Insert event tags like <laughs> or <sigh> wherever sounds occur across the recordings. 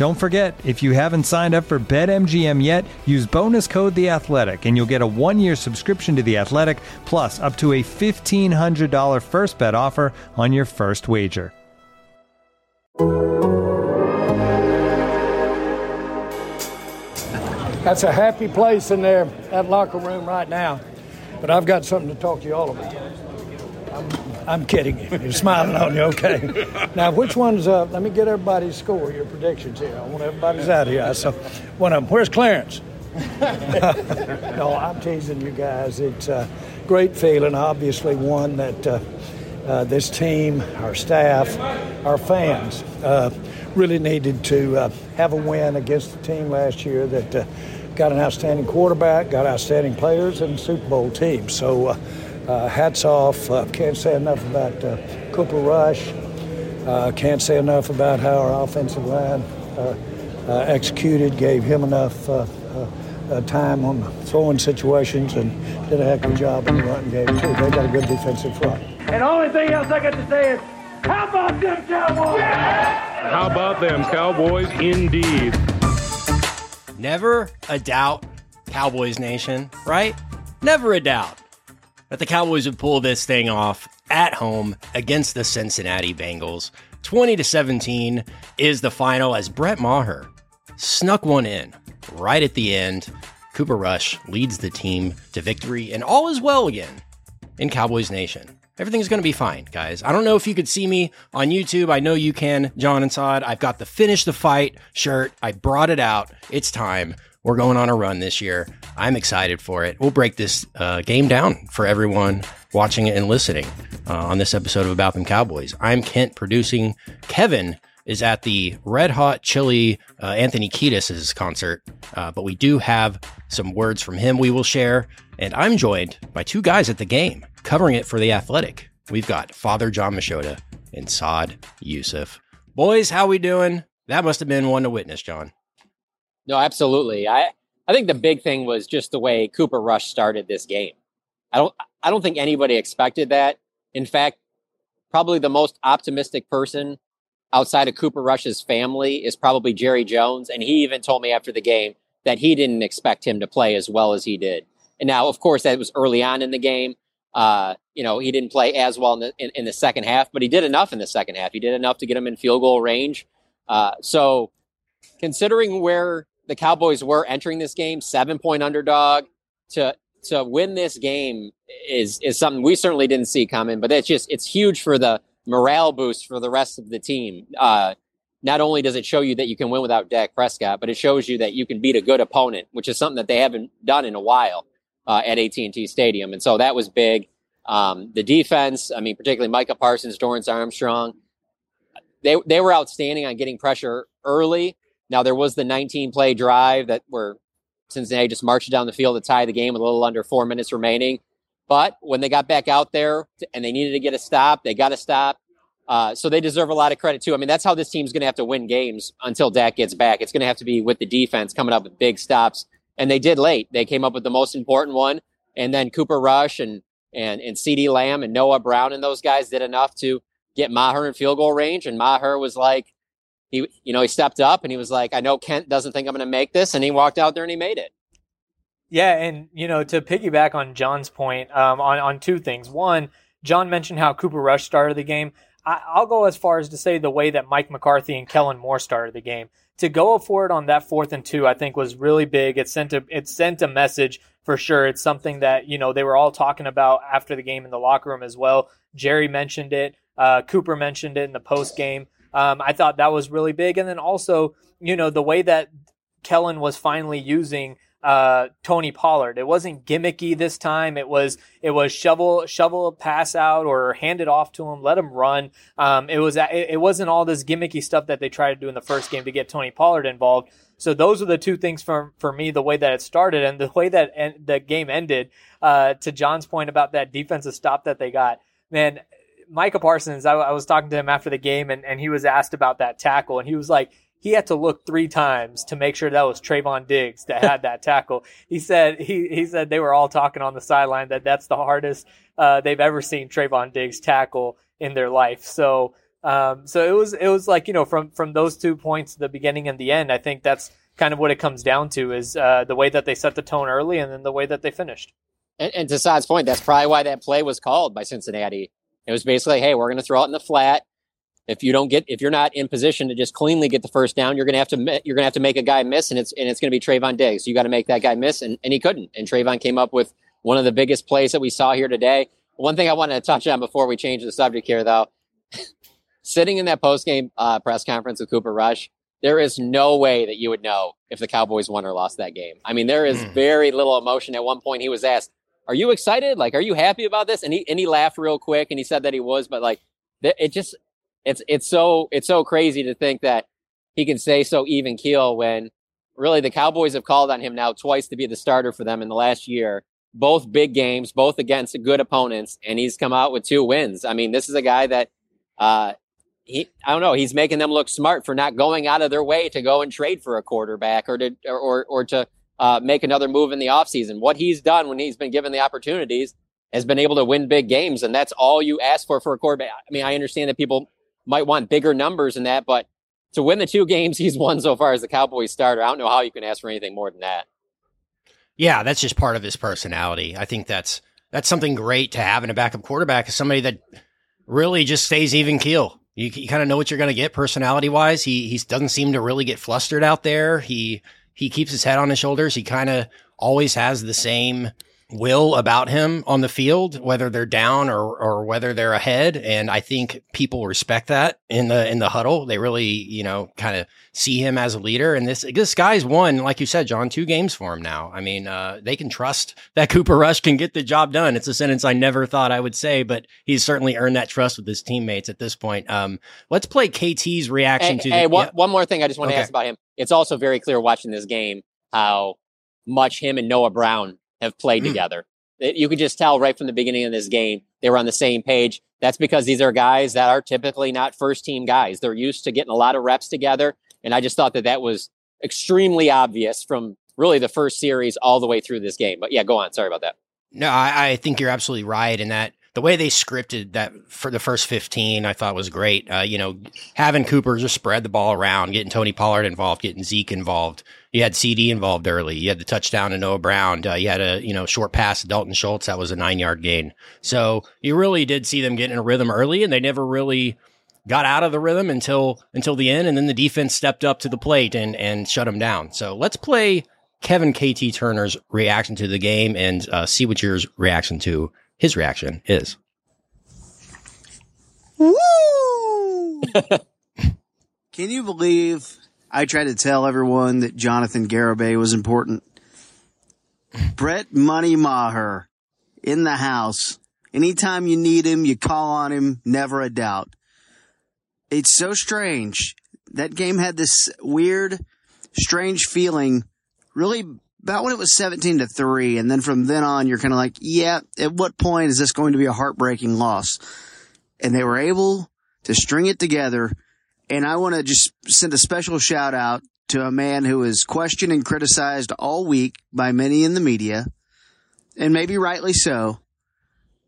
Don't forget, if you haven't signed up for BetMGM yet, use bonus code The Athletic, and you'll get a one-year subscription to The Athletic, plus up to a fifteen hundred dollar first bet offer on your first wager. That's a happy place in there, that locker room right now. But I've got something to talk to you all about. I'm, kidding you. You're smiling on you, okay? Now, which one's uh Let me get everybody's score, your predictions here. I want everybody's out here. So, one of them. Where's Clarence? <laughs> no, I'm teasing you guys. It's a great feeling. Obviously, one that uh, uh, this team, our staff, our fans uh, really needed to uh, have a win against the team last year that got an outstanding quarterback, got outstanding players, and Super Bowl team. So, uh, hats off. Uh, can't say enough about uh, Cooper Rush. Uh, can't say enough about how our offensive line uh, uh, executed, gave him enough uh, uh, uh, time on throwing situations, and did a heck of a job in the running game, too. They got a good defensive front. And the only thing else I got to say is, how about them Cowboys? How about them Cowboys indeed? Never a doubt, Cowboys Nation, right? Never a doubt that the Cowboys would pull this thing off at home against the Cincinnati Bengals. 20 to 17 is the final as Brett Maher snuck one in right at the end. Cooper Rush leads the team to victory, and all is well again in Cowboys Nation. Everything's going to be fine, guys. I don't know if you could see me on YouTube. I know you can, John and Saad. I've got the Finish the Fight shirt. I brought it out. It's time. We're going on a run this year. I'm excited for it. We'll break this uh, game down for everyone watching it and listening uh, on this episode of About Them Cowboys. I'm Kent producing. Kevin is at the Red Hot Chili uh, Anthony Kiedis' concert, uh, but we do have some words from him we will share. And I'm joined by two guys at the game covering it for The Athletic. We've got Father John Machota and Saad Yousuf. Boys, how we doing? That must have been one to witness, John. No, absolutely. I I think the big thing was just the way Cooper Rush started this game. I don't I don't think anybody expected that. In fact, probably the most optimistic person outside of Cooper Rush's family is probably Jerry Jones, and he even told me after the game that he didn't expect him to play as well as he did. And now, of course, that was early on in the game. Uh, you know, he didn't play as well in the, in, in the second half, but he did enough in the second half. He did enough to get him in field goal range. Uh, so, considering where the Cowboys were entering this game, seven point underdog to to win this game is is something we certainly didn't see coming. But it's just it's huge for the morale boost for the rest of the team. Uh, not only does it show you that you can win without Dak Prescott, but it shows you that you can beat a good opponent, which is something that they haven't done in a while uh, at AT&T Stadium. And so that was big. Um, the defense, I mean, particularly Micah Parsons, Dorance Armstrong, they they were outstanding on getting pressure early. Now there was the 19 play drive that where Cincinnati just marched down the field to tie the game with a little under four minutes remaining. But when they got back out there and they needed to get a stop, they got a stop. Uh, so they deserve a lot of credit too. I mean, that's how this team's going to have to win games until Dak gets back. It's going to have to be with the defense coming up with big stops, and they did late. They came up with the most important one, and then Cooper Rush and and and CeeDee Lamb and Noah Brown and those guys did enough to get Maher in field goal range. And Maher was like, he you know he stepped up and he was like, I know Kent doesn't think I'm going to make this, and he walked out there and he made it. Yeah, and you know, to piggyback on John's point, um, on on two things. One, John mentioned how Cooper Rush started the game. I, I'll go as far as to say the way that Mike McCarthy and Kellen Moore started the game. To go for it on that fourth and two, I think was really big. It sent a it sent a message for sure. It's something that you know they were all talking about after the game in the locker room as well. Jerry mentioned it. Uh, Cooper mentioned it in the post game. Um, I thought that was really big, and then also you know the way that Kellen was finally using uh, Tony Pollard. It wasn't gimmicky this time. It was it was shovel shovel pass out or hand it off to him, let him run. Um, it was it, wasn't all this gimmicky stuff that they tried to do in the first game to get Tony Pollard involved. So those are the two things for for me: the way that it started and the way that en- the game ended. Uh, to John's point about that defensive stop that they got, man. Micah Parsons, I, I was talking to him after the game, and, and he was asked about that tackle, and he was like, he had to look three times to make sure that was Trevon Diggs that had that tackle. He said he he said they were all talking on the sideline that that's the hardest uh, they've ever seen Trevon Diggs tackle in their life. So um, so it was it was like you know from from those two points, the beginning and the end. I think that's kind of what it comes down to is uh, the way that they set the tone early and then the way that they finished. And, and to Saad's point, that's probably why that play was called by Cincinnati. It was basically, hey, we're going to throw it in the flat if you don't get if you're not in position to just cleanly get the first down, you're gonna have to you're gonna have to make a guy miss, and it's and it's gonna be Trevon Diggs. You got to make that guy miss, and, and he couldn't. And Trevon came up with one of the biggest plays that we saw here today. One thing I wanted to touch on before we change the subject here, though, <laughs> sitting in that post game uh, press conference with Cooper Rush, there is no way that you would know if the Cowboys won or lost that game. I mean, there is mm. very little emotion. At one point, he was asked, "Are you excited? Like, are you happy about this?" And he and he laughed real quick, and he said that he was, but like, it just it's it's so it's so crazy to think that he can say so even keel when really the Cowboys have called on him now twice to be the starter for them in the last year. Both big games, both against good opponents, and he's come out with two wins. I mean, this is a guy that uh, he I don't know, he's making them look smart for not going out of their way to go and trade for a quarterback or to or or, or to uh, make another move in the offseason. What he's done when he's been given the opportunities has been able to win big games, and that's all you ask for for a quarterback. I mean, I understand that people might want bigger numbers than that, but to win the two <laughs> games he's won so far as the Cowboys starter, I don't know how you can ask for anything more than that. Yeah, that's just part of his personality. I think that's that's something great to have in a backup quarterback is somebody that really just stays even keel. You, you kind of know what you're going to get personality wise. He he doesn't seem to really get flustered out there. He he keeps his head on his shoulders. He kind of always has the same will about him on the field, whether they're down or, or whether they're ahead. And I think people respect that in the, in the huddle. They really, you know, kind of see him as a leader. And this, this guy's won, like you said, John, two games for him now. I mean, uh, they can trust that Cooper Rush can get the job done. It's a sentence I never thought I would say, but he's certainly earned that trust with his teammates at this point. Um, let's play KT's reaction hey, to hey, the, one, yeah. one more thing I just want to okay. ask about him. It's also very clear watching this game how much him and Noah Brown have played mm. together you could just tell right from the beginning of this game they were on the same page. That's because these are guys that are typically not first team guys. They're used to getting a lot of reps together, and I just thought that that was extremely obvious from really the first series all the way through this game. But yeah, go on. Sorry about that. No, I, I think you're absolutely right in that the way they scripted that for the first 15, I thought was great. Uh, you know, having Cooper just spread the ball around, getting Tony Pollard involved, getting Zeke involved. You had CeeDee involved early. You had the touchdown to Noah Brown. Uh, you had a, you know, short pass to Dalton Schultz. That was a nine yard gain. So you really did see them get in a rhythm early and they never really got out of the rhythm until, until the end. And then the defense stepped up to the plate and, and shut them down. So let's play Kevin KT Turner's reaction to the game and uh, see what your reaction to his reaction is. Woo! <laughs> Can you believe I tried to tell everyone that Jonathan Garibay was important? Brett Money Maher in the house. Anytime you need him, you call on him, never a doubt. It's so strange. That game had this weird, strange feeling really about when it was 17 to 3 and then from then on you're kind of like yeah at what point is this going to be a heartbreaking loss and they were able to string it together and i want to just send a special shout out to a man who was questioned and criticized all week by many in the media and maybe rightly so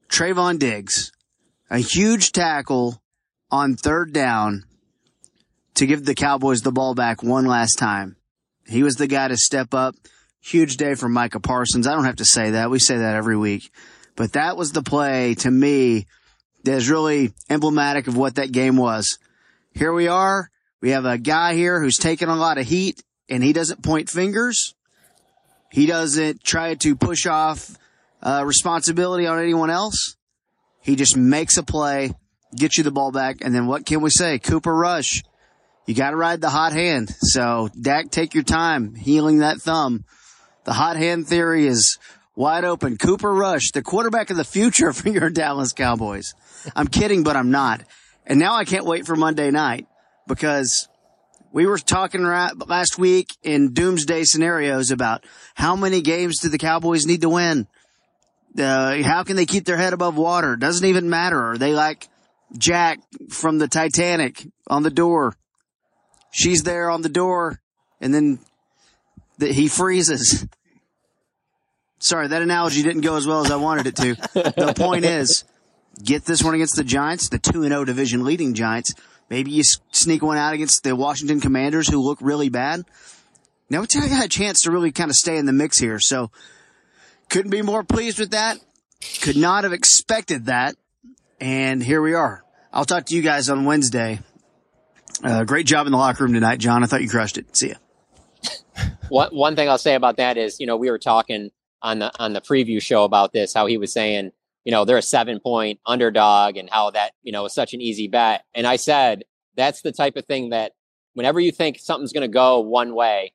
Trevon Diggs a huge tackle on third down to give the Cowboys the ball back one last time. He was the guy to step up Huge day for Micah Parsons. I don't have to say that. We say that every week. But that was the play to me that is really emblematic of what that game was. Here we are. We have a guy here who's taken a lot of heat and he doesn't point fingers. He doesn't try to push off uh, responsibility on anyone else. He just makes a play, gets you the ball back, and then what can we say? Cooper Rush. You got to ride the hot hand. So Dak, take your time healing that thumb. The hot hand theory is wide open. Cooper Rush, the quarterback of the future <laughs> for your Dallas Cowboys. I'm kidding, but I'm not. And now I can't wait for Monday night because we were talking right last week in doomsday scenarios about how many games do the Cowboys need to win? Uh, how can they keep their head above water? Doesn't even matter. Are they like Jack from the Titanic on the door? She's there on the door and then the, he freezes. Sorry, that analogy didn't go as well as I wanted it to. the point is, get this one against the Giants, the 2 0 division leading Giants. Maybe you sneak one out against the Washington Commanders who look really bad. Now, I had a chance to really kind of stay in the mix here. So couldn't be more pleased with that. Could not have expected that. And here we are. I'll talk to you guys on Wednesday. Uh, great job in the locker room tonight, John. I thought you crushed it. See ya. One, one thing I'll say about that is, you know, we were talking on the, on the preview show about this, how he was saying, you know, they're a seven point underdog and how that, you know, is such an easy bet. And I said, that's the type of thing that whenever you think something's going to go one way,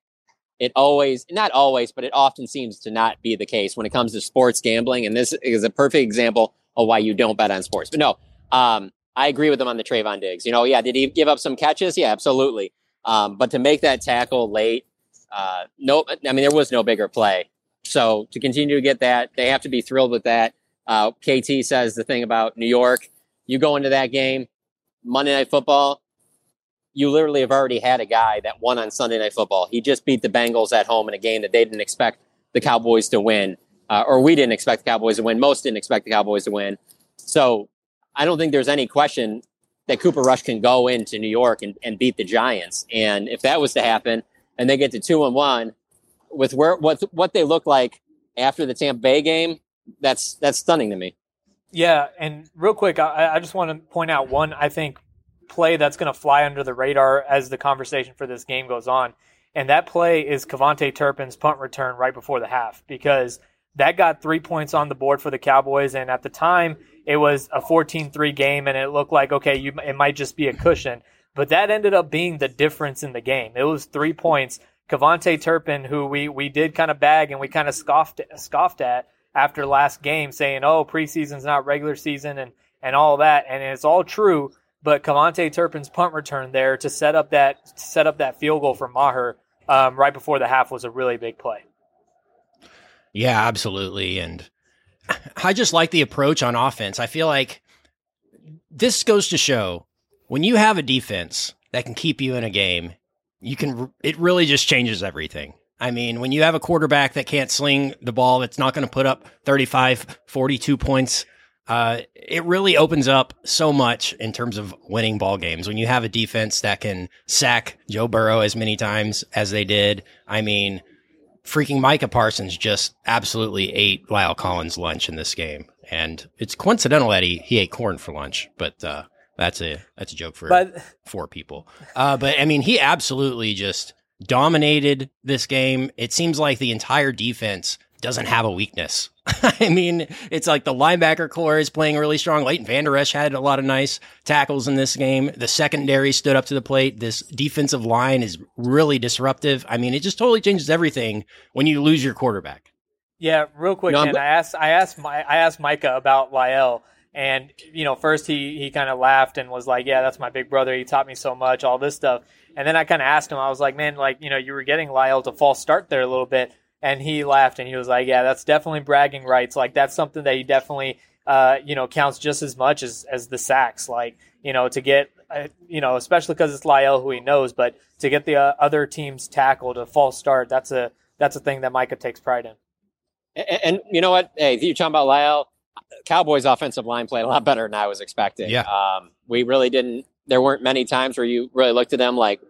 it always, not always, but it often seems to not be the case when it comes to sports gambling. And this is a perfect example of why you don't bet on sports. But no, um, I agree with him on the Trevon Diggs. You know, yeah, did he give up some catches? Yeah, absolutely. Um, but to make that tackle late, uh, no, I mean, there was no bigger play. So to continue to get that, they have to be thrilled with that. Uh, KT says the thing about New York. You go into that game, Monday Night Football. You literally have already had a guy that won on Sunday Night Football. He just beat the Bengals at home in a game that they didn't expect the Cowboys to win, uh, or we didn't expect the Cowboys to win. Most didn't expect the Cowboys to win. So I don't think there's any question that Cooper Rush can go into New York and, and beat the Giants. And if that was to happen, and they get to two and one with where what what they look like after the Tampa Bay game, that's that's stunning to me. Yeah, and real quick, I, I just want to point out one I think play that's going to fly under the radar as the conversation for this game goes on, and that play is KaVontae Turpin's punt return right before the half because that got three points on the board for the Cowboys, and at the time it was a 14-3 game, and it looked like okay, you, it might just be a cushion, but that ended up being the difference in the game. It was three points. KaVontae Turpin, who we we did kind of bag and we kind of scoffed scoffed at after last game saying, "Oh, preseason's not regular season," and and all that, and it's all true. But KaVontae Turpin's punt return there to set up that set up that field goal for Maher um, right before the half was a really big play. Yeah, absolutely, and I just like the approach on offense. I feel like this goes to show when you have a defense that can keep you in a game, you can. It really just changes everything. I mean, when you have a quarterback that can't sling the ball, that's not going to put up 35, 42 points, uh, it really opens up so much in terms of winning ball games. When you have a defense that can sack Joe Burrow as many times as they did, I mean, freaking Micah Parsons just absolutely ate La'el Collins lunch in this game. And it's coincidental that he, he ate corn for lunch, but, uh, that's a, that's a joke for but, four people. Uh, but I mean, he absolutely just, dominated this game. It seems like the entire defense doesn't have a weakness. <laughs> I mean, it's like the linebacker corps is playing really strong. Leighton Vander Esch had a lot of nice tackles in this game. The secondary stood up to the plate. This defensive line is really disruptive. I mean, it just totally changes everything when you lose your quarterback. Yeah, real quick, no, I asked I asked my I asked Micah about La'el, and you know, first he he kind of laughed and was like, "Yeah, that's my big brother. He taught me so much, all this stuff." And then I kind of asked him, I was like, man, like, you know, you were getting La'el to false start there a little bit. And he laughed and he was like, yeah, that's definitely bragging rights. Like, that's something that he definitely, uh, you know, counts just as much as, as the sacks. Like, you know, to get, uh, you know, especially because it's La'el who he knows, but to get the uh, other team's tackle to false start, that's a, that's a thing that Micah takes pride in. And, and you know what? Hey, you're talking about La'el. Cowboys offensive line played a lot better than I was expecting. Yeah. Um, we really didn't there weren't many times where you really looked at them like,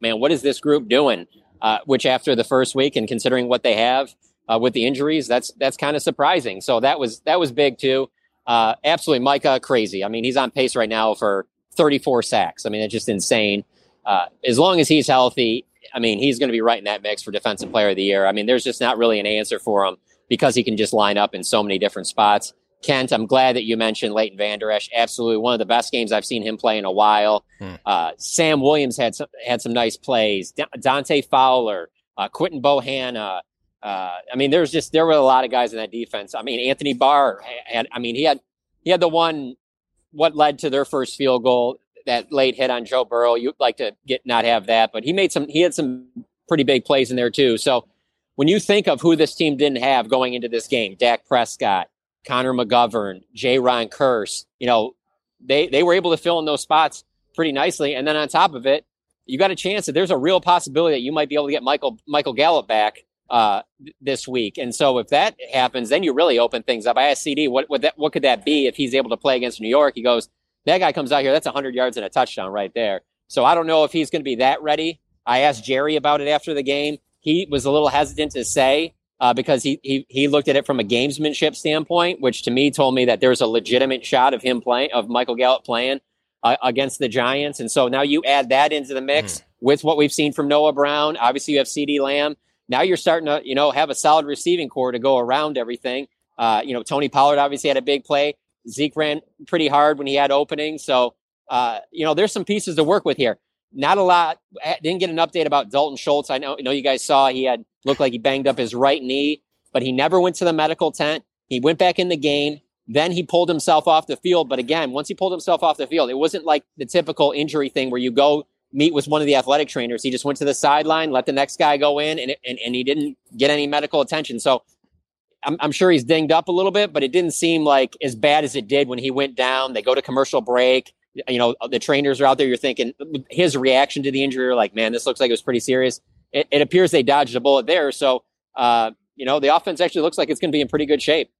man, what is this group doing? Uh, which after the first week and considering what they have uh, with the injuries, that's that's kind of surprising. So that was that was big too. uh, absolutely, Micah, crazy. I mean, he's on pace right now for 34 sacks. I mean, it's just insane. Uh, as long as he's healthy, I mean, he's going to be right in that mix for Defensive Player of the Year. I mean, there's just not really an answer for him because he can just line up in so many different spots. Kent, I'm glad that you mentioned Leighton Vander Esch. Absolutely one of the best games I've seen him play in a while. Hmm. Uh, Sam Williams had some had some nice plays. Dante Fowler, uh, Quinton Bohanna. Uh, I mean, there's just there were a lot of guys in that defense. I mean, Anthony Barr had. I mean, he had he had the one what led to their first field goal that late hit on Joe Burrow. You'd like to get not have that, but he made some. He had some pretty big plays in there too. So when you think of who this team didn't have going into this game, Dak Prescott, Connor McGovern, Jayron Kearse, you know, they, they were able to fill in those spots pretty nicely. And then on top of it, you got a chance that there's a real possibility that you might be able to get Michael Michael Gallup back uh, this week. And so if that happens, then you really open things up. I asked CeeDee, what what that what could that be if he's able to play against New York? He goes, that guy comes out here, that's 100 yards and a touchdown right there. So I don't know if he's going to be that ready. I asked Jerry about it after the game. He was a little hesitant to say uh, because he, he he looked at it from a gamesmanship standpoint, which to me told me that there's a legitimate shot of him playing, of Michael Gallup playing uh, against the Giants. And so now you add that into the mix mm. with what we've seen from Noah Brown. Obviously, you have CeeDee Lamb. Now you're starting to you know have a solid receiving corps to go around everything. Uh, you know, Tony Pollard obviously had a big play. Zeke ran pretty hard when he had openings. So, uh, you know, there's some pieces to work with here. Not a lot. Didn't get an update about Dalton Schultz. I know, you know, you guys saw he had looked like he banged up his right knee, but he never went to the medical tent. He went back in the game. Then he pulled himself off the field. But again, once he pulled himself off the field, it wasn't like the typical injury thing where you go meet with one of the athletic trainers. He just went to the sideline, let the next guy go in, and, and, and he didn't get any medical attention. So I'm, I'm, sure he's dinged up a little bit, but it didn't seem like as bad as it did when he went down. They go to commercial break. You know, the trainers are out there. You're thinking his reaction to the injury, like, man, this looks like it was pretty serious. It, it appears they dodged a bullet there. So, uh, you know, the offense actually looks like it's going to be in pretty good shape.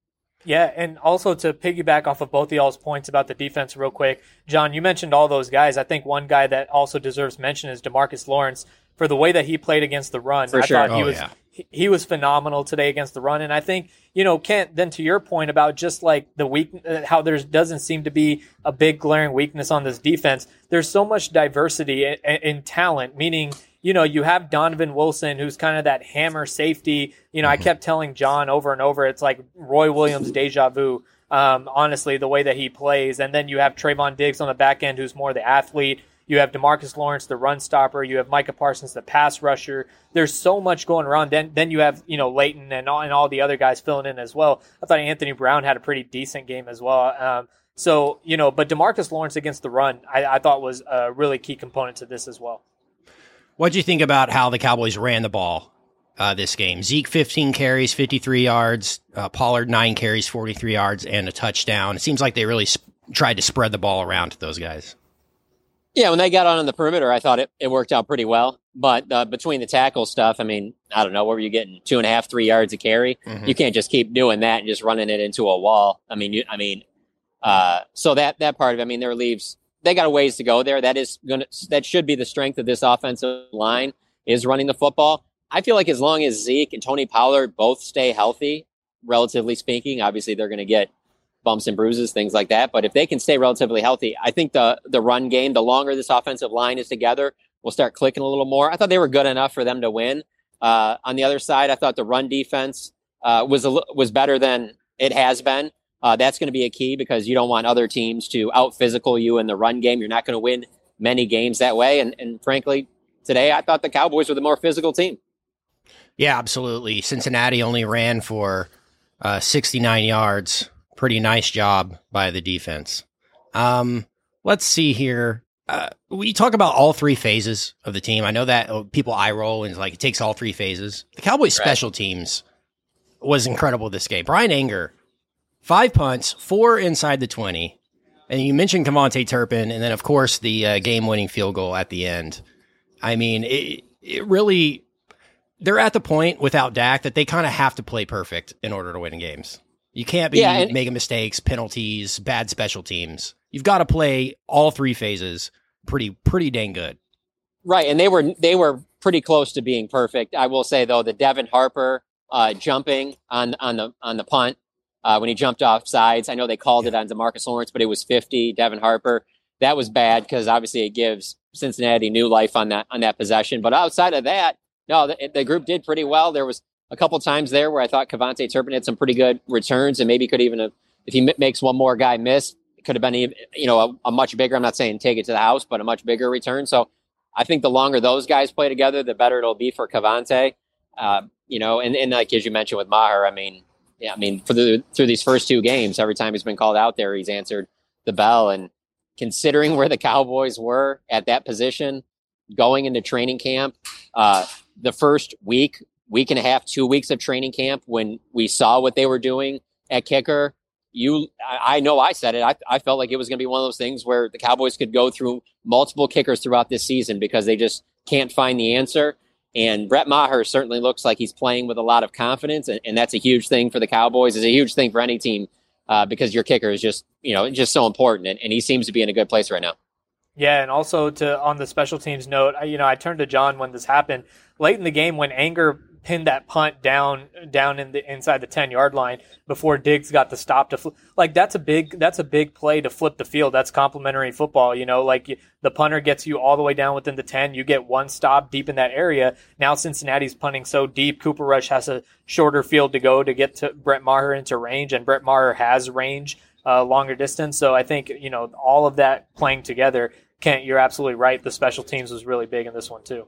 Yeah, and also to piggyback off of both of y'all's points about the defense, real quick, John, you mentioned all those guys. I think one guy that also deserves mention is DeMarcus Lawrence for the way that he played against the run. For I sure. thought he oh, was yeah. he, he was phenomenal today against the run, and I think you know Kent. Then to your point about just like the weak, uh, how there doesn't seem to be a big glaring weakness on this defense. There's so much diversity in, in talent, meaning you know, you have Donovan Wilson, who's kind of that hammer safety. You know, I mm-hmm. kept telling John over and over, it's like Roy Williams deja vu. Um, honestly, the way that he plays, and then you have Trevon Diggs on the back end, who's more the athlete. You have DeMarcus Lawrence, the run stopper. You have Micah Parsons, the pass rusher. There's so much going around. Then, then you have you know Leighton and all, and all the other guys filling in as well. I thought Anthony Brown had a pretty decent game as well. Um, so you know, but DeMarcus Lawrence against the run, I, I thought was a really key component to this as well. What do you think about how the Cowboys ran the ball uh, this game? Zeke 15 carries, 53 yards. Uh, Pollard 9 carries, 43 yards, and a touchdown. It seems like they really sp- tried to spread the ball around to those guys. Yeah, when they got on, on the perimeter, I thought it, it worked out pretty well. But uh, between the tackle stuff, I mean, I don't know, what were you getting? Two and a half, three yards a carry? Mm-hmm. You can't just keep doing that and just running it into a wall. I mean, you, I mean, uh, so that that part of it, I mean, there leaves they got a ways to go there. That is going to that should be the strength of this offensive line is running the football. I feel like as long as Zeke and Tony Pollard both stay healthy, relatively speaking, obviously they're going to get bumps and bruises, things like that. But if they can stay relatively healthy, I think the the run game, the longer this offensive line is together, will start clicking a little more. I thought they were good enough for them to win. Uh, on the other side, I thought the run defense uh, was a, was better than it has been. Uh, that's going to be a key because you don't want other teams to out physical you in the run game. You're not going to win many games that way. And, and frankly, today I thought the Cowboys were the more physical team. Yeah, absolutely. Cincinnati only ran for uh, 69 yards. Pretty nice job by the defense. Um, let's see here. Uh, we talk about all three phases of the team. I know that oh, people eye roll and like it takes all three phases. The Cowboys' right. special teams was incredible this game. Bryan Anger five punts, four inside the 20. And you mentioned KaVontae Turpin, and then, of course, the uh, game winning field goal at the end. I mean, it, it really, they're at the point without Dak that they kind of have to play perfect in order to win games. You can't be yeah, making mistakes, penalties, bad special teams. You've got to play all three phases pretty, pretty dang good. Right. And they were, they were pretty close to being perfect. I will say, though, the Devin Harper uh, jumping on, on the, on the punt uh, when he jumped off sides. I know they called it on DeMarcus Lawrence, but it was 50. Devin Harper. That was bad because obviously it gives Cincinnati new life on that on that possession. But outside of that, no, the, the group did pretty well. There was a couple times there where I thought KaVontae Turpin had some pretty good returns and maybe could even have, if he makes one more guy miss, it could have been, you know, a, a, much bigger, I'm not saying take it to the house, but a much bigger return. So I think the longer those guys play together, the better it'll be for KaVontae. Uh, you know, and, and like as you mentioned with Maher, I mean, yeah, I mean, for the, through these first two games, every time he's been called out there, he's answered the bell. And considering where the Cowboys were at that position going into training camp, uh, the first week, week and a half, two weeks of training camp, when we saw what they were doing at kicker, you, I, I know I said it. I, I felt like it was going to be one of those things where the Cowboys could go through multiple kickers throughout this season because they just can't find the answer. And Brett Maher certainly looks like he's playing with a lot of confidence, and, and that's a huge thing for the Cowboys. It's a huge thing for any team uh, because your kicker is just you know just so important, and, and he seems to be in a good place right now. Yeah, and also to on the special teams note, you know, I turned to John when this happened late in the game when Anger pinned that punt down down in the inside the 10 yard line before Diggs got the stop to flip. like that's a big that's a big play to flip the field that's complementary football you know like the punter gets you all the way down within the 10 you get one stop deep in that area now Cincinnati's punting so deep Cooper Rush has a shorter field to go to get to Brett Maher into range and Brett Maher has range uh, longer distance so I think you know all of that playing together Kent, you're absolutely right. The special teams was really big in this one too.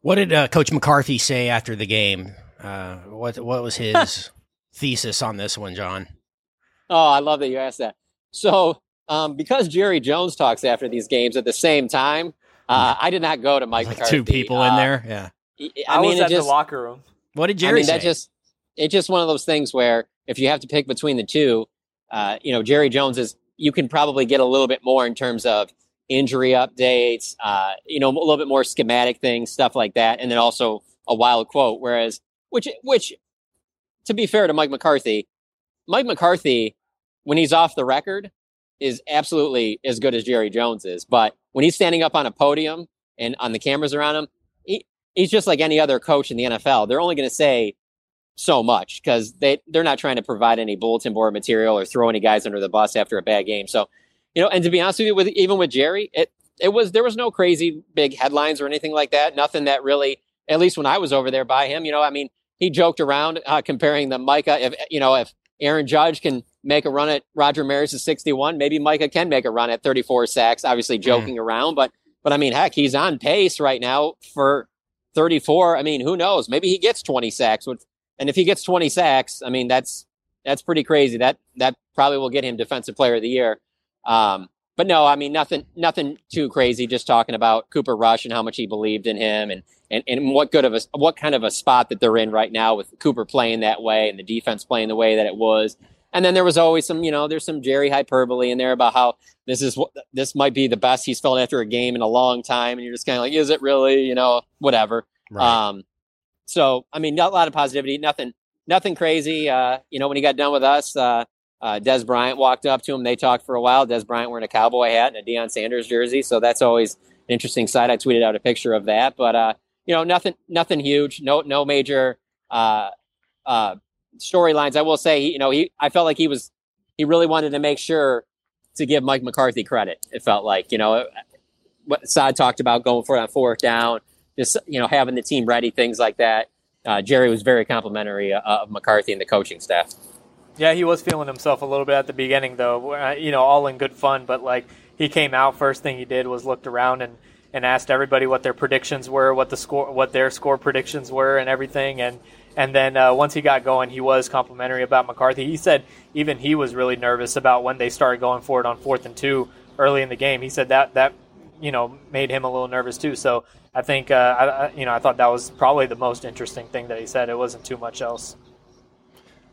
What did uh, Coach McCarthy say after the game? Uh, what what was his <laughs> thesis on this one, John? Oh, I love that you asked that. So, um, because Jerry Jones talks after these games at the same time, uh, I did not go to Mike like McCarthy. Two people in there, yeah. I, I mean, was at just, the locker room. What did Jerry I mean, say? That just it's just one of those things where if you have to pick between the two, uh, you know, Jerry Jones is you can probably get a little bit more in terms of injury updates, uh, you know, a little bit more schematic things, stuff like that, and then also a wild quote. Whereas, which, which, to be fair to Mike McCarthy, Mike McCarthy, when he's off the record, is absolutely as good as Jerry Jones is. But when he's standing up on a podium and on the cameras around him, he, he's just like any other coach in the NFL. They're only going to say so much because they they're not trying to provide any bulletin board material or throw any guys under the bus after a bad game. So you know, and to be honest with you, with even with Jerry, it it was there was no crazy big headlines or anything like that. Nothing that really, at least when I was over there by him, you know, I mean, he joked around uh, comparing the Micah. If you know, if Aaron Judge can make a run at Roger Maris at 61, maybe Micah can make a run at 34 sacks. Obviously, mm-hmm. joking mm. around, but but I mean, heck, he's on pace right now for 34. I mean, who knows? Maybe he gets 20 sacks. With, and if he gets 20 sacks, I mean, that's that's pretty crazy. That that probably will get him Defensive Player of the Year. Um, but no, I mean nothing, nothing too crazy. Just talking about Cooper Rush and how much he believed in him, and and and what good of a what kind of a spot that they're in right now with Cooper playing that way and the defense playing the way that it was. And then there was always some, you know, there's some Jerry hyperbole in there about how this is what this might be the best he's felt after a game in a long time, and you're just kind of like, is it really? You know, whatever. Right. Um, so I mean, not a lot of positivity, nothing, nothing crazy. Uh, you know, when he got done with us, uh, uh, Dez Bryant walked up to him. They talked for a while. Dez Bryant wearing a cowboy hat and a Deion Sanders jersey, so that's always an interesting sight. I tweeted out a picture of that, but uh, you know, nothing, nothing huge. No, no major uh, uh, storylines. I will say, you know, he. I felt like he was. He really wanted to make sure to give Mike McCarthy credit. It felt like, you know, what Saad talked about going for on fourth down, just you know, having the team ready, things like that. Uh, Jerry was very complimentary uh, of McCarthy and the coaching staff. Yeah, he was feeling himself a little bit at the beginning, though. Uh, you know, all in good fun. But like he came out, first thing he did was looked around and, and asked everybody what their predictions were, what the score, what their score predictions were, and everything. And and then uh, once he got going, he was complimentary about McCarthy. He said even he was really nervous about when they started going for it on fourth and two early in the game. He said that that you know made him a little nervous too. So I think uh, I, you know I thought that was probably the most interesting thing that he said. It wasn't too much else.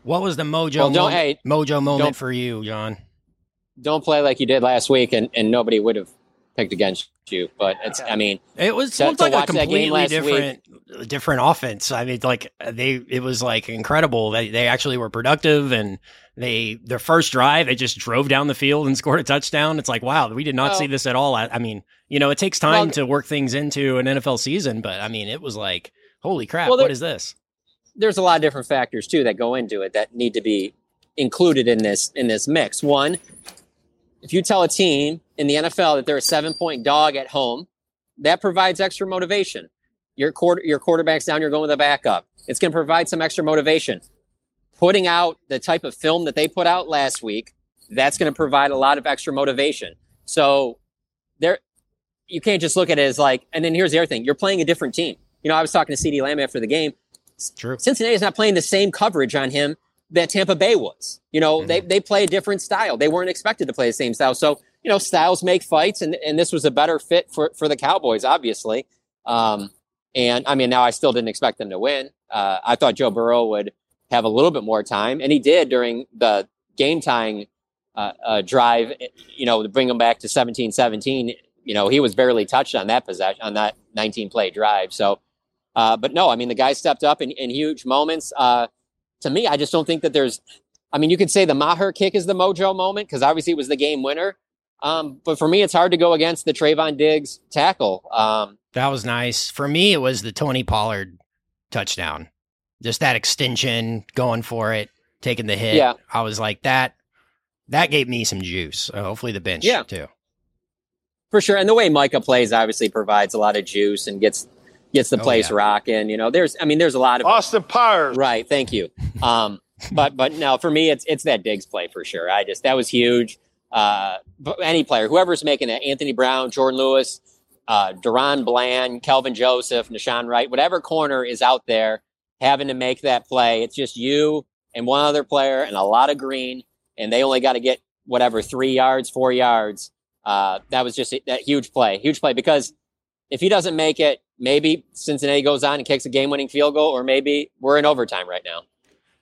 What was the mojo Well, don't- moment, hey, mojo moment for you, John? Don't play like you did last week, and, and nobody would have picked against you. But it's, I mean, It was to- looked like a watch that game completely different different offense. I mean, like they it was like incredible. They they actually were productive and they their first drive they just drove down the field and <laughs> scored a touchdown. It's like wow, we did not Well- see this at all. I, I mean, you know, it takes time Well- to work things into an NFL season, but I mean, it was like holy crap, Well, what is this? There's a lot of different factors too that go into it that need to be included in this in this mix. One, if you tell a team in the NFL that they're a seven point dog at home, that provides extra motivation. Your quarter your quarterback's down, you're going with a backup. It's going to provide some extra motivation. Putting out the type of film that they put out last week, that's going to provide a lot of extra motivation. So there you can't just look at it as like, and then here's the other thing. You're playing a different team. You know, I was talking to CeeDee Lamb after the game. True. Cincinnati is not playing the same coverage on him that Tampa Bay was. You know, they, they play a different style. They weren't expected to play the same style. So, you know, styles make fights and, and this was a better fit for, for the Cowboys, obviously. Um, and I mean, now I still didn't expect them to win. Uh, I thought Joe Burrow would have a little bit more time and he did during the game tying, uh, uh, drive, you know, to bring them back to 17, 17, you know, he was barely touched on that possession, on that 19 play drive. So, uh, but no, I mean, the guy stepped up in, in huge moments. Uh, to me, I just don't think that there's, I mean, you could say the Maher kick is the mojo moment because obviously it was the game winner. Um, but for me, it's hard to go against the Trevon Diggs tackle. Um, That was nice. For me, it was the Tony Pollard touchdown. Just that extension, going for it, taking the hit. Yeah. I was like that. That gave me some juice. Uh, hopefully, the bench Yeah. too. for sure. And the way Micah plays obviously provides a lot of juice and gets gets the Oh, place yeah. rocking. You know, there's I mean, there's a lot of Austin Powers. Right. Thank you. Um, <laughs> but but no, for me, it's it's that Diggs play for sure. I just that was huge. Uh, any player, whoever's making it, Anthony Brown, Jourdan Lewis, uh, DaRon Bland, Kelvin Joseph, Nahshon Wright, whatever corner is out there having to make that play, it's just you and one other player and a lot of green, and they only got to get whatever three yards, four yards. Uh, that was just a, that huge play, huge play because if he doesn't make it, maybe Cincinnati goes on and kicks a game-winning field goal, or maybe we're in overtime right now.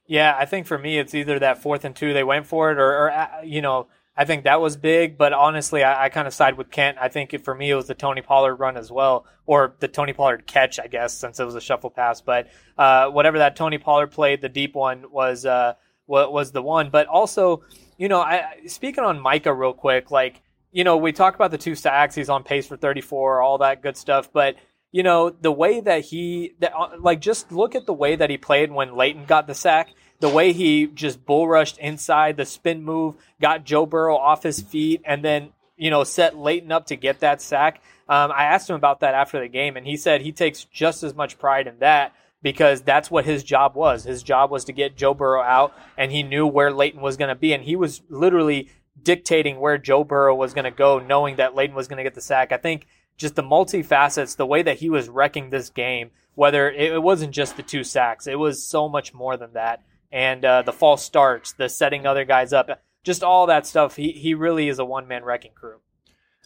Yeah, I think for me, it's either that fourth and two they went for it, or, or uh, you know, I think that was big. But honestly, I, I kind of side with Kent. I think it, for me, it was the Tony Pollard run as well, or the Tony Pollard catch, I guess, since it was a shuffle pass. But uh, whatever that Tony Pollard played, the deep one was uh, was the one. But also, you know, I speaking on Micah real quick, like you know, we talk about the two sacks. He's on pace for 34, all that good stuff. But you know, the way that he, that, uh, like, just look at the way that he played when Leighton got the sack. The way he just bull rushed inside, the spin move, got Joe Burrow off his feet, and then you know set Leighton up to get that sack. Um, I asked him about that after the game, and he said he takes just as much pride in that because that's what his job was. His job was to get Joe Burrow out, and he knew where Leighton was going to be, and he was literally dictating where Joe Burrow was going to go, knowing that Leighton was going to get the sack. I think just the multifacets, the way that he was wrecking this game, whether it, it wasn't just the two sacks, it was so much more than that. And uh, the false starts, the setting other guys up, just all that stuff. He he really is a one man wrecking crew.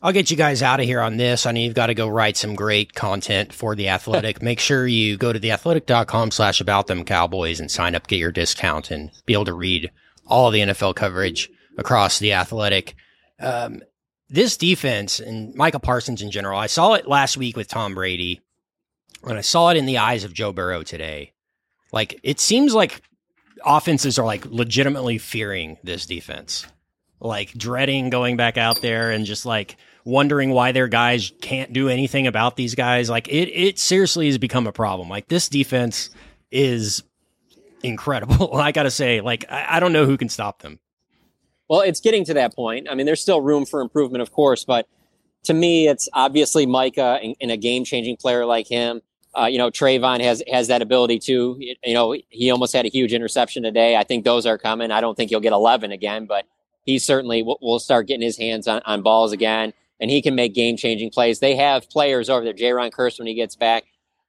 I'll get you guys out of here on this. I know you've got to go write some great content for The Athletic. <laughs> Make sure you go to theathletic.com slash about them cowboys and sign up, get your discount and be able to read all the NFL coverage across The Athletic. Um, this defense and Michael Parsons in general, I saw it last week with Tom Brady and I saw it in the eyes of Joe Burrow today. Like it seems like offenses are like legitimately fearing this defense like dreading going back out there and just like wondering why their guys can't do anything about these guys. Like it, it seriously has become a problem. Like this defense is incredible. <laughs> I gotta say, like I, I don't know who can stop them. Well, it's getting to that point. I mean, there's still room for improvement, of course, but to me, it's obviously Micah and, and a game changing player like him. Uh, you know, Trevon has has that ability too. You know, he almost had a huge interception today. I think those are coming. I don't think he'll get 11 again, but he certainly will, will start getting his hands on, on balls again, and he can make game changing plays. They have players over there. Jayron Kearse when he gets back.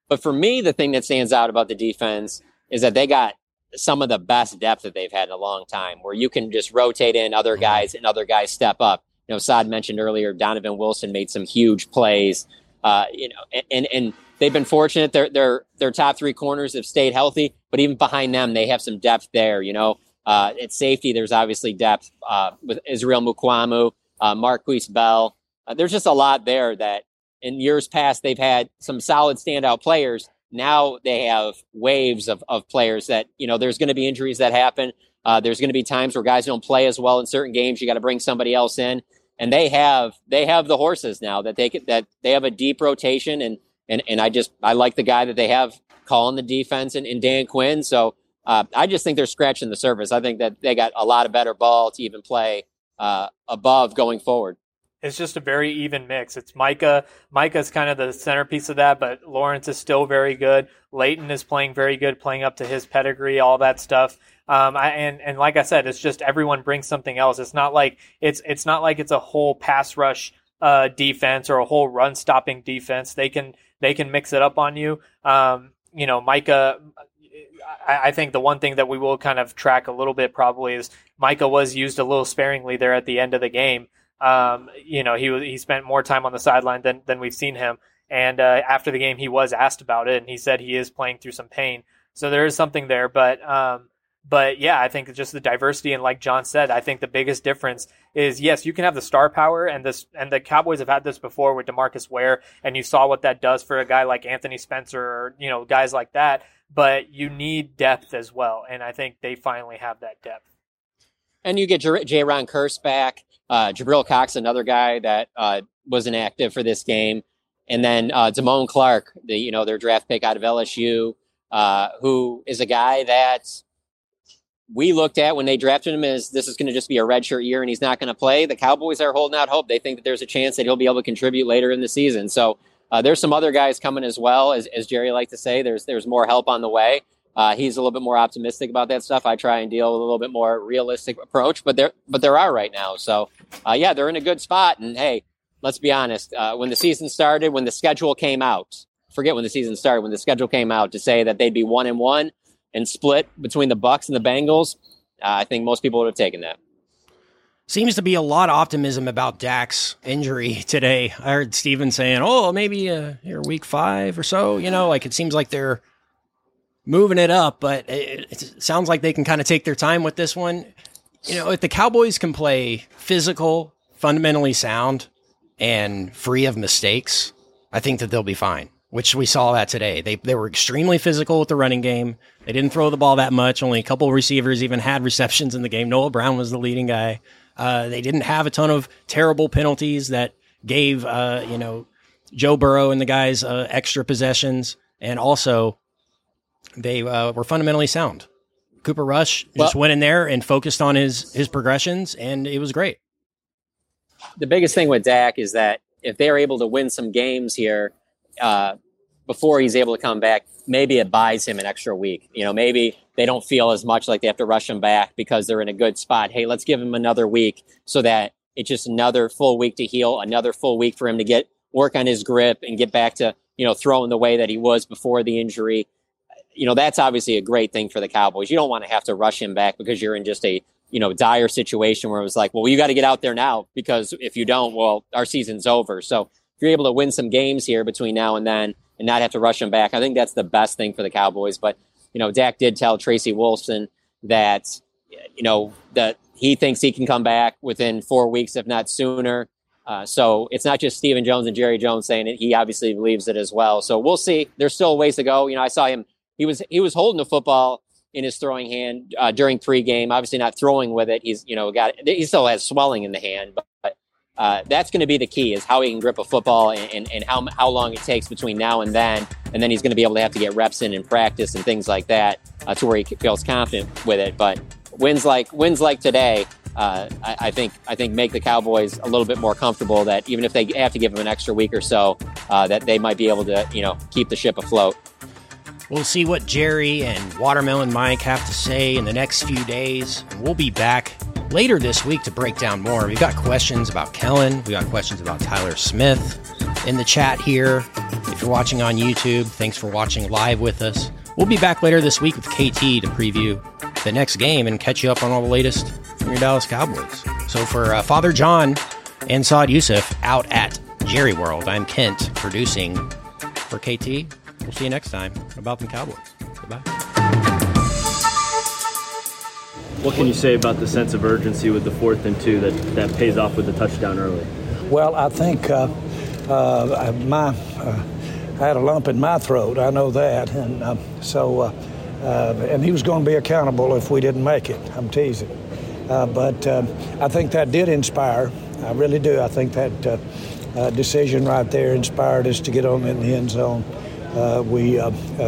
But for me, the thing that stands out about the defense is that they got some of the best depth that they've had in a long time, where you can just rotate in other guys and other guys step up. You know, Saad mentioned earlier, Donovan Wilson made some huge plays. Uh, you know, and and they've been fortunate. Their their their top three corners have stayed healthy, but even behind them, they have some depth there. You know, uh, at safety, there's obviously depth uh, with Israel Mukuamu, uh, Markquese Bell. Uh, there's just a lot there that in years past they've had some solid standout players. Now they have waves of, of players that you know. There's going to be injuries that happen. Uh, there's going to be times where guys don't play as well in certain games. You got to bring somebody else in, and they have they have the horses now that they could, that they have a deep rotation and and and I just I like the guy that they have calling the defense and, and Dan Quinn. So uh, I just think they're scratching the surface. I think that they got a lot of better ball to even play uh, above going forward. It's just a very even mix. It's Micah. Micah's kind of the centerpiece of that, but Lawrence is still very good. Leighton is playing very good, playing up to his pedigree, all that stuff. Um, I, and and like I said, it's just everyone brings something else. It's not like it's it's not like it's a whole pass rush uh, defense or a whole run stopping defense. They can they can mix it up on you. Um, you know, Micah. I, I think the one thing that we will kind of track a little bit probably is Micah was used a little sparingly there at the end of the game. Um, you know, he he spent more time on the sideline than than we've seen him. And uh, after the game, he was asked about it, and he said he is playing through some pain. So there is something there, but um, but yeah, I think just the diversity and like John said, I think the biggest difference is yes, you can have the star power and this and the Cowboys have had this before with DeMarcus Ware and you saw what that does for a guy like Anthony Spencer or you know guys like that, but you need depth as well, and I think they finally have that depth. And you get J- Jayron Kearse back, uh, Jabril Cox, another guy that uh, was inactive for this game, and then uh, Damone Clark, the you know their draft pick out of LSU, uh, who is a guy that we looked at when they drafted him as this is going to just be a redshirt year and he's not going to play. The Cowboys are holding out hope. They think that there's a chance that he'll be able to contribute later in the season. So uh, there's some other guys coming as well, as, as Jerry liked to say. There's there's more help on the way. Uh, he's a little bit more optimistic about that stuff. I try and deal with a little bit more realistic approach, but there but there are right now. So uh, yeah, they're in a good spot. And hey, let's be honest. Uh, when the season started, when the schedule came out, forget when the season started. When the schedule came out to say that they'd be one and one and split between the Bucks and the Bengals, uh, I think most people would have taken that. Seems to be a lot of optimism about Dak's injury today. I heard Stephen saying, "Oh, maybe uh, here week five or so." You know, like it seems like they're moving it up, but it, it sounds like they can kind of take their time with this one. You know, if the Cowboys can play physical, fundamentally sound, and free of mistakes, I think that they'll be fine which we saw that today. They they were extremely physical with the running game. They didn't throw the ball that much. Only a couple receivers even had receptions in the game. Noah Brown was the leading guy. Uh, they didn't have a ton of terrible penalties that gave uh, you know Joe Burrow and the guys uh, extra possessions, and also they uh, were fundamentally sound. Cooper Rush well, just went in there and focused on his his progressions, and it was great. The biggest thing with Dak is that if they're able to win some games here uh, before he's able to come back, maybe it buys him an extra week. You know, maybe they don't feel as much like they have to rush him back because they're in a good spot. Hey, let's give him another week so that it's just another full week to heal, another full week for him to get work on his grip and get back to, you know, throwing the way that he was before the injury. You know, that's obviously a great thing for the Cowboys. You don't want to have to rush him back because you're in just a, you know, dire situation where it was like, well, you got to get out there now because if you don't, well, our season's over. So if you're able to win some games here between now and then and not have to rush him back, I think that's the best thing for the Cowboys. But, you know, Dak did tell Tracy Wolfson that, you know, that he thinks he can come back within four weeks, if not sooner. Uh, so it's not just Stephen Jones and Jerry Jones saying it. He obviously believes it as well. So we'll see. There's still ways to go. You know, I saw him. He was he was holding the football in his throwing hand uh, during pregame. Obviously not throwing with it. He's you know got he still has swelling in the hand, but, uh, that's going to be the key is how he can grip a football and, and, and, how, how long it takes between now and then. And then he's going to be able to have to get reps in and practice and things like that uh, to where he feels confident with it. But wins like wins like today, uh, I, I, think I think make the Cowboys a little bit more comfortable that even if they have to give him an extra week or so, uh, that they might be able to, you know, keep the ship afloat. We'll see what Jerry and Watermelon Mike have to say in the next few days. We'll be back later this week to break down more. We've got questions about Kellen, we got questions about Tyler Smith in the chat here. If you're watching on YouTube, thanks for watching live with us. We'll be back later this week with KT to preview the next game and catch you up on all the latest from your Dallas Cowboys. So for uh, Father John and Saad Yousuf out at Jerry World, I'm Kent producing for KT. We'll see you next time about the Cowboys. Goodbye. What can you say about the sense of urgency with the fourth and two that, that pays off with the touchdown early? Well, I think uh, uh, my uh, I had a lump in my throat. I know that, and uh, so uh, uh, and he was going to be accountable if we didn't make it. I'm teasing, but I think that did inspire. I really do. I think that decision right there inspired us to get on in the end zone. We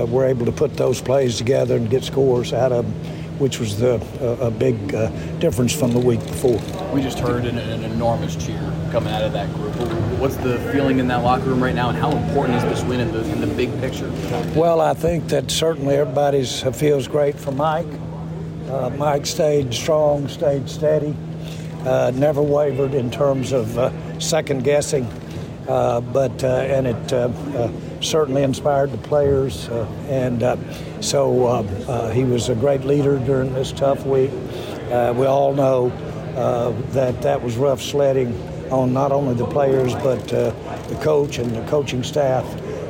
were able to put those plays together and get scores out of them which was the, uh, a big uh, difference from the week before. We just heard an, an, enormous cheer coming out of that group. What's the feeling in that locker room right now, and how important is this win in the, in the big picture? Well, I think that certainly everybody feels great for Mike. Uh, Mike stayed strong, stayed steady, uh, never wavered in terms of uh, second guessing, uh, but and it certainly inspired the players and so uh, uh, he was a great leader during this tough week. Uh, we all know uh, that that was rough sledding on not only the players but uh, the coach and the coaching staff.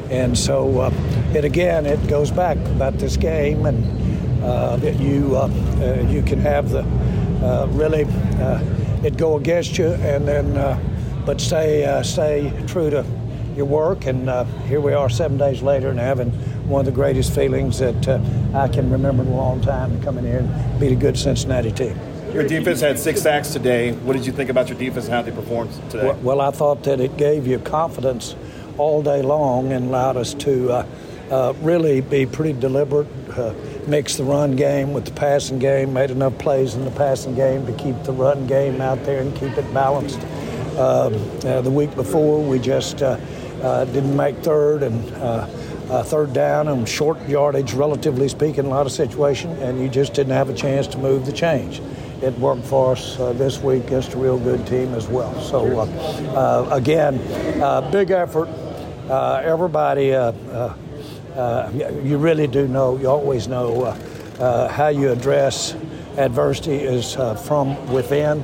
And so uh, it again, it goes back about this game, and that you you can have the really it go against you, and then but stay stay true to your work. And here we are, seven days later, and having one of the greatest feelings that uh, I can remember in a long time to come in here and beat a good Cincinnati team. Your defense had six sacks today. What did you think about your defense and how they performed today? Well, well I thought that it gave you confidence all day long and allowed us to uh, uh, really be pretty deliberate, uh, mix the run game with the passing game, made enough plays in the passing game to keep the run game out there and keep it balanced. Um, uh, the week before, we just uh, didn't make third and uh, third down and short yardage, relatively speaking, a lot of situation, and you just didn't have a chance to move the change. It worked for us uh, this week against a real good team as well. So, uh, uh again, uh, big effort. Uh, everybody, you really do know, you always know how you address adversity is from within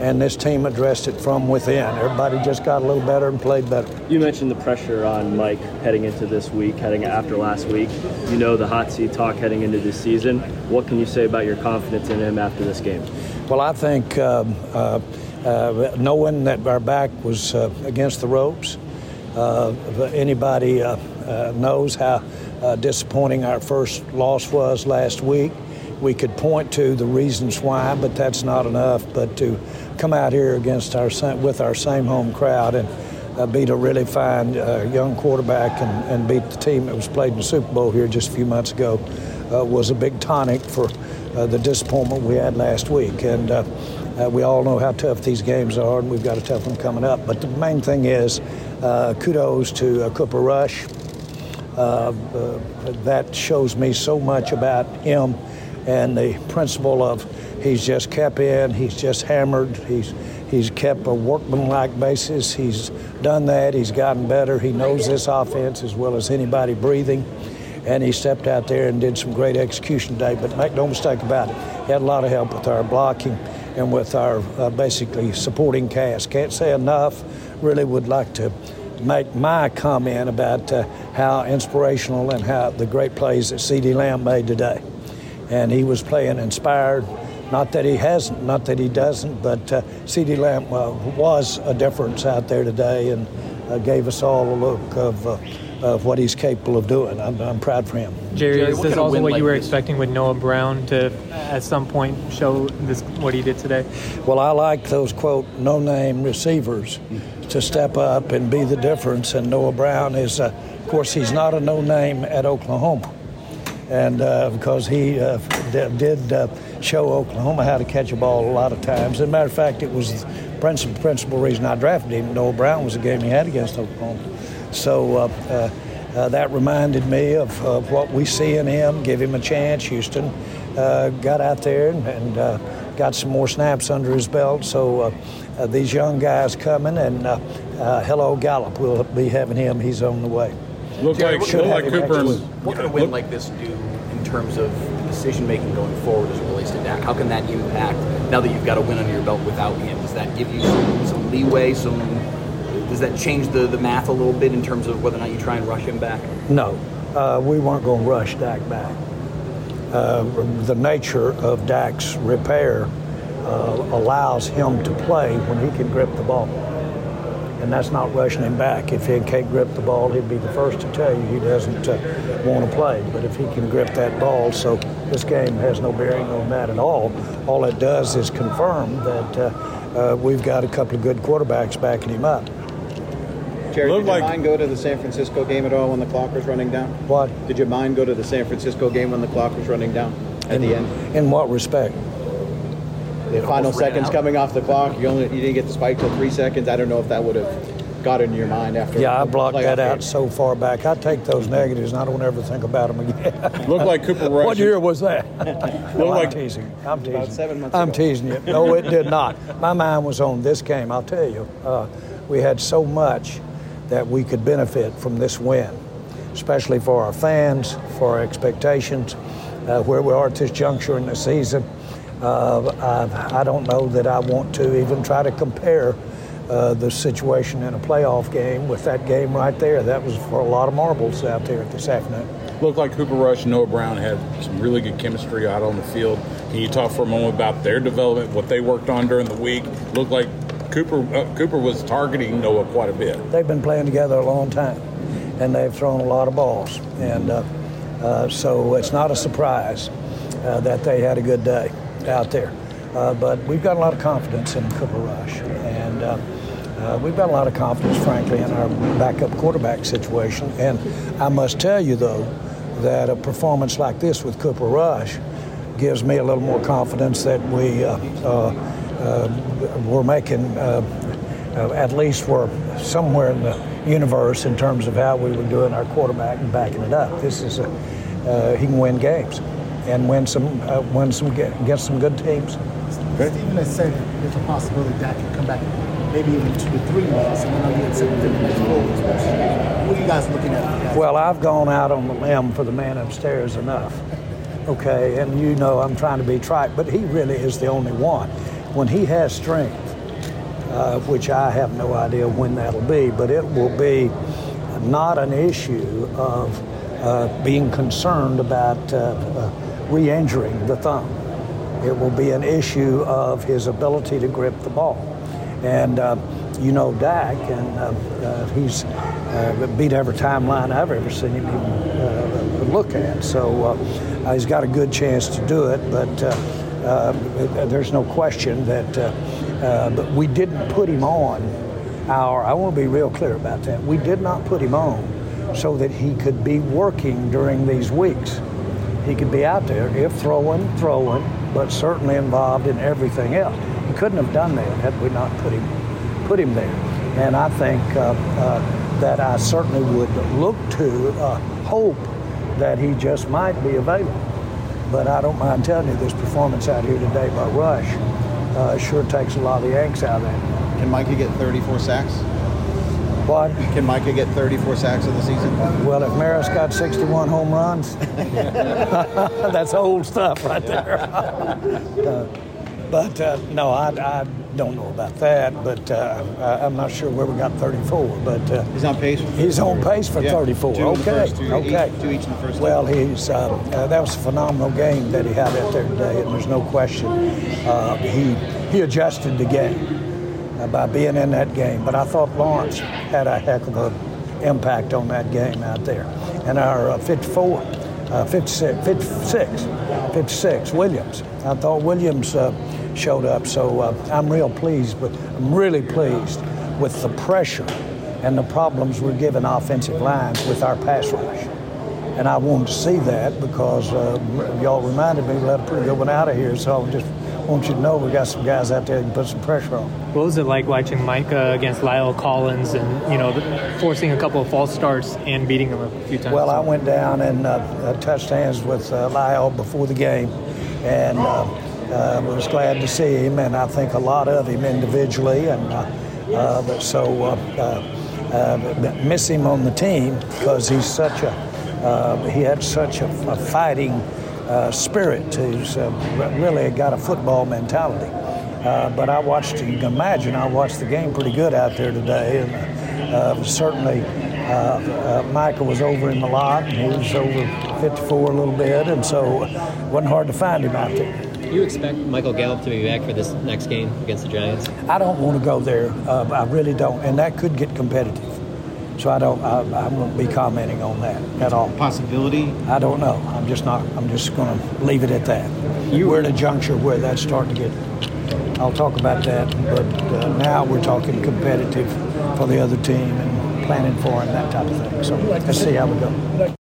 and this team addressed it from within. Everybody just got a little better and played better. You mentioned the pressure on Mike heading into this week, heading after last week. You know the hot seat talk heading into this season. What can you say about your confidence in him after this game? Well, I think um, uh, uh, knowing that our back was uh, against the ropes, uh, anybody uh, uh, knows how disappointing our first loss was last week we could point to the reasons why, but that's not enough. But to come out here against our with our same home crowd and uh, beat a really fine uh, young quarterback and, and, beat the team that was played in the Super Bowl here just a few months ago uh, was a big tonic for uh, the disappointment we had last week. And uh, uh, we all know how tough these games are, and we've got a tough one coming up. But the main thing is kudos to Cooper Rush. that shows me so much about him and the principle of he's just kept in, he's just hammered, he's he's kept a workmanlike basis. He's done that. He's gotten better. He knows this offense as well as anybody breathing, and he stepped out there and did some great execution today. But make no mistake about it, he had a lot of help with our blocking and with our uh, basically supporting cast. Can't say enough. Really would like to make my comment about uh, how inspirational and how the great plays that CeeDee Lamb made today and he was playing inspired. Not that he hasn't, not that he doesn't, but uh, CeeDee Lamb uh, was a difference out there today and uh, gave us all a look of, uh, of what he's capable of doing. I'm, I'm proud for him. Jerry, Jerry is this also what like you were this? expecting with Noah Brown to, at some point, show this what he did today? Well, I like those quote no-name receivers to step up and be the difference. And Noah Brown is, uh, of course, he's not a no-name at Oklahoma and uh, because he uh, d- did uh, show Oklahoma how to catch a ball a lot of times. As a matter of fact, it was the principal, principal reason I drafted him. Noah Brown was the game he had against Oklahoma. So uh, uh, uh, that reminded me of, of what we see in him. Give him a chance. Houston uh, got out there and, and uh, got some more snaps under his belt. So uh, uh, these young guys coming, and uh, uh, hello Gallup, we'll be having him. He's on the way. Look like, should look like Cooper. next and- week. What can a win like this do in terms of decision making going forward as it relates to Dak? How can that impact now that you've got a win under your belt without him? Does that give you some, some leeway? Some does that change the, the math a little bit in terms of whether or not you try and rush him back? No, uh, we weren't going to rush Dak back. Uh, the nature of Dak's repair uh, allows him to play when he can grip the ball. And that's not rushing him back. If he can't grip the ball, he'd be the first to tell you he doesn't uh, want to play. But if he can grip that ball, so this game has no bearing on that at all. All it does is confirm that uh, uh, we've got a couple of good quarterbacks backing him up. Jerry, Looked did your like- mind go to the San Francisco game at all when the clock was running down? What? Did your mind go to the San Francisco game when the clock was running down at in, the end? In what respect? The final seconds out. coming off the clock, you only you didn't get the spike till three seconds. I don't know if that would have got into your mind after. Yeah, I blocked playoff that game. out so far back. I take those negatives and I don't ever think about them again. <laughs> Looked like Cooper Rush. What year was that? <laughs> no, I'm like- teasing. I'm teasing. About seven months I'm ago. teasing you. No, it did not. My mind was on this game. I'll tell you, uh, we had so much that we could benefit from this win, especially for our fans, for our expectations, uh, where we are at this juncture in the season. Uh, I, I don't know that I want to even try to compare uh, the situation in a playoff game with that game right there. That was for a lot of marbles out there this afternoon. Looked like Cooper Rush and Noah Brown had some really good chemistry out on the field. Can you talk for a moment about their development, what they worked on during the week? Looked like Cooper uh, Cooper was targeting Noah quite a bit. They've been playing together a long time, and they've thrown a lot of balls, and uh, uh, so it's not a surprise uh, that they had a good day out there. Uh, but we've got a lot of confidence in Cooper Rush, and uh, we've got a lot of confidence, frankly, in our backup quarterback situation. And I must tell you, though, that a performance like this with Cooper Rush gives me a little more confidence that we uh, uh, uh, we're making uh, uh, at least we're somewhere in the universe in terms of how we were doing our quarterback and backing it up. This is a he can win games and win some win some get, against some good teams. Stephen has said that there's a possibility that can come back maybe even two to three weeks. And I know you had said within the next four weeks. What are you guys looking at? Well, I've gone out on the limb for the man upstairs enough. Okay, and you know I'm trying to be trite, but he really is the only one. When he has strength, uh, which I have no idea when that'll be, but it will be not an issue of uh, being concerned about uh, uh, re injuring the thumb. It will be an issue of his ability to grip the ball. And uh, you know Dak, and uh, uh, he's uh, beat every timeline I've ever seen him even, uh, look at. So uh, he's got a good chance to do it, but there's no question that but we didn't put him on our, I want to be real clear about that. We did not put him on so that he could be working during these weeks. He could be out there, if throwing, throwing, but certainly involved in everything else. He couldn't have done that had we not put him put him there. And I think uh, uh, that I certainly would look to uh, hope that he just might be available. But I don't mind telling you, this performance out here today by Rush uh, sure takes a lot of the angst out of that. Can Micah get 34 sacks? What? Can Micah get 34 sacks in the season? Well, if Maris got 61 home runs, <laughs> <laughs> that's old stuff right there. <laughs> Uh, but uh, no, I, I don't know about that. But uh, I, I'm not sure where we got 34. But uh, he's on pace. He's on pace for Yeah, 34. two okay, first, two okay. each- two each in the first two. Well, he's uh, uh, that was a phenomenal game that he had out there today, and there's no question uh, he he adjusted the game uh, by being in that game. But I thought Lawrence had a heck of a impact on that game out there. And our uh, 54, uh, 56, 56, 56, Williams. I thought Williams uh, showed up, so uh, I'm real pleased. But I'm really pleased with the pressure and the problems we're giving offensive lines with our pass rush. And I wanted to see that because uh, y'all reminded me we let a pretty good one out of here, so I just want you to know we got some guys out there that can put some pressure on. What was it like watching Micah against La'el Collins and you know forcing a couple of false starts and beating him a few times? Well, I went down and uh, touched hands with uh, Lyle before the game, and uh, was glad to see him, and I think a lot of him individually, and uh, uh, so uh, uh, miss him on the team because he's such a he had such a, a fighting spirit. He's really got a football mentality. But I watched, you can imagine, I watched the game pretty good out there today, and certainly uh, uh, Michael was over him a lot, he was over 54 a little bit, and so it <laughs> wasn't hard to find him out there. Do you expect Michael Gallup to be back for this next game against the Giants? I don't want to go there. Uh, I really don't, and that could get competitive. So I don't. I, I won't be commenting on that at all. Possibility? I don't know. I'm just not. I'm just going to leave it at that. we're at a juncture where that's starting to get. I'll talk about that, but uh, now we're talking competitive for the other team and planning for and that type of thing. So let's see how we go.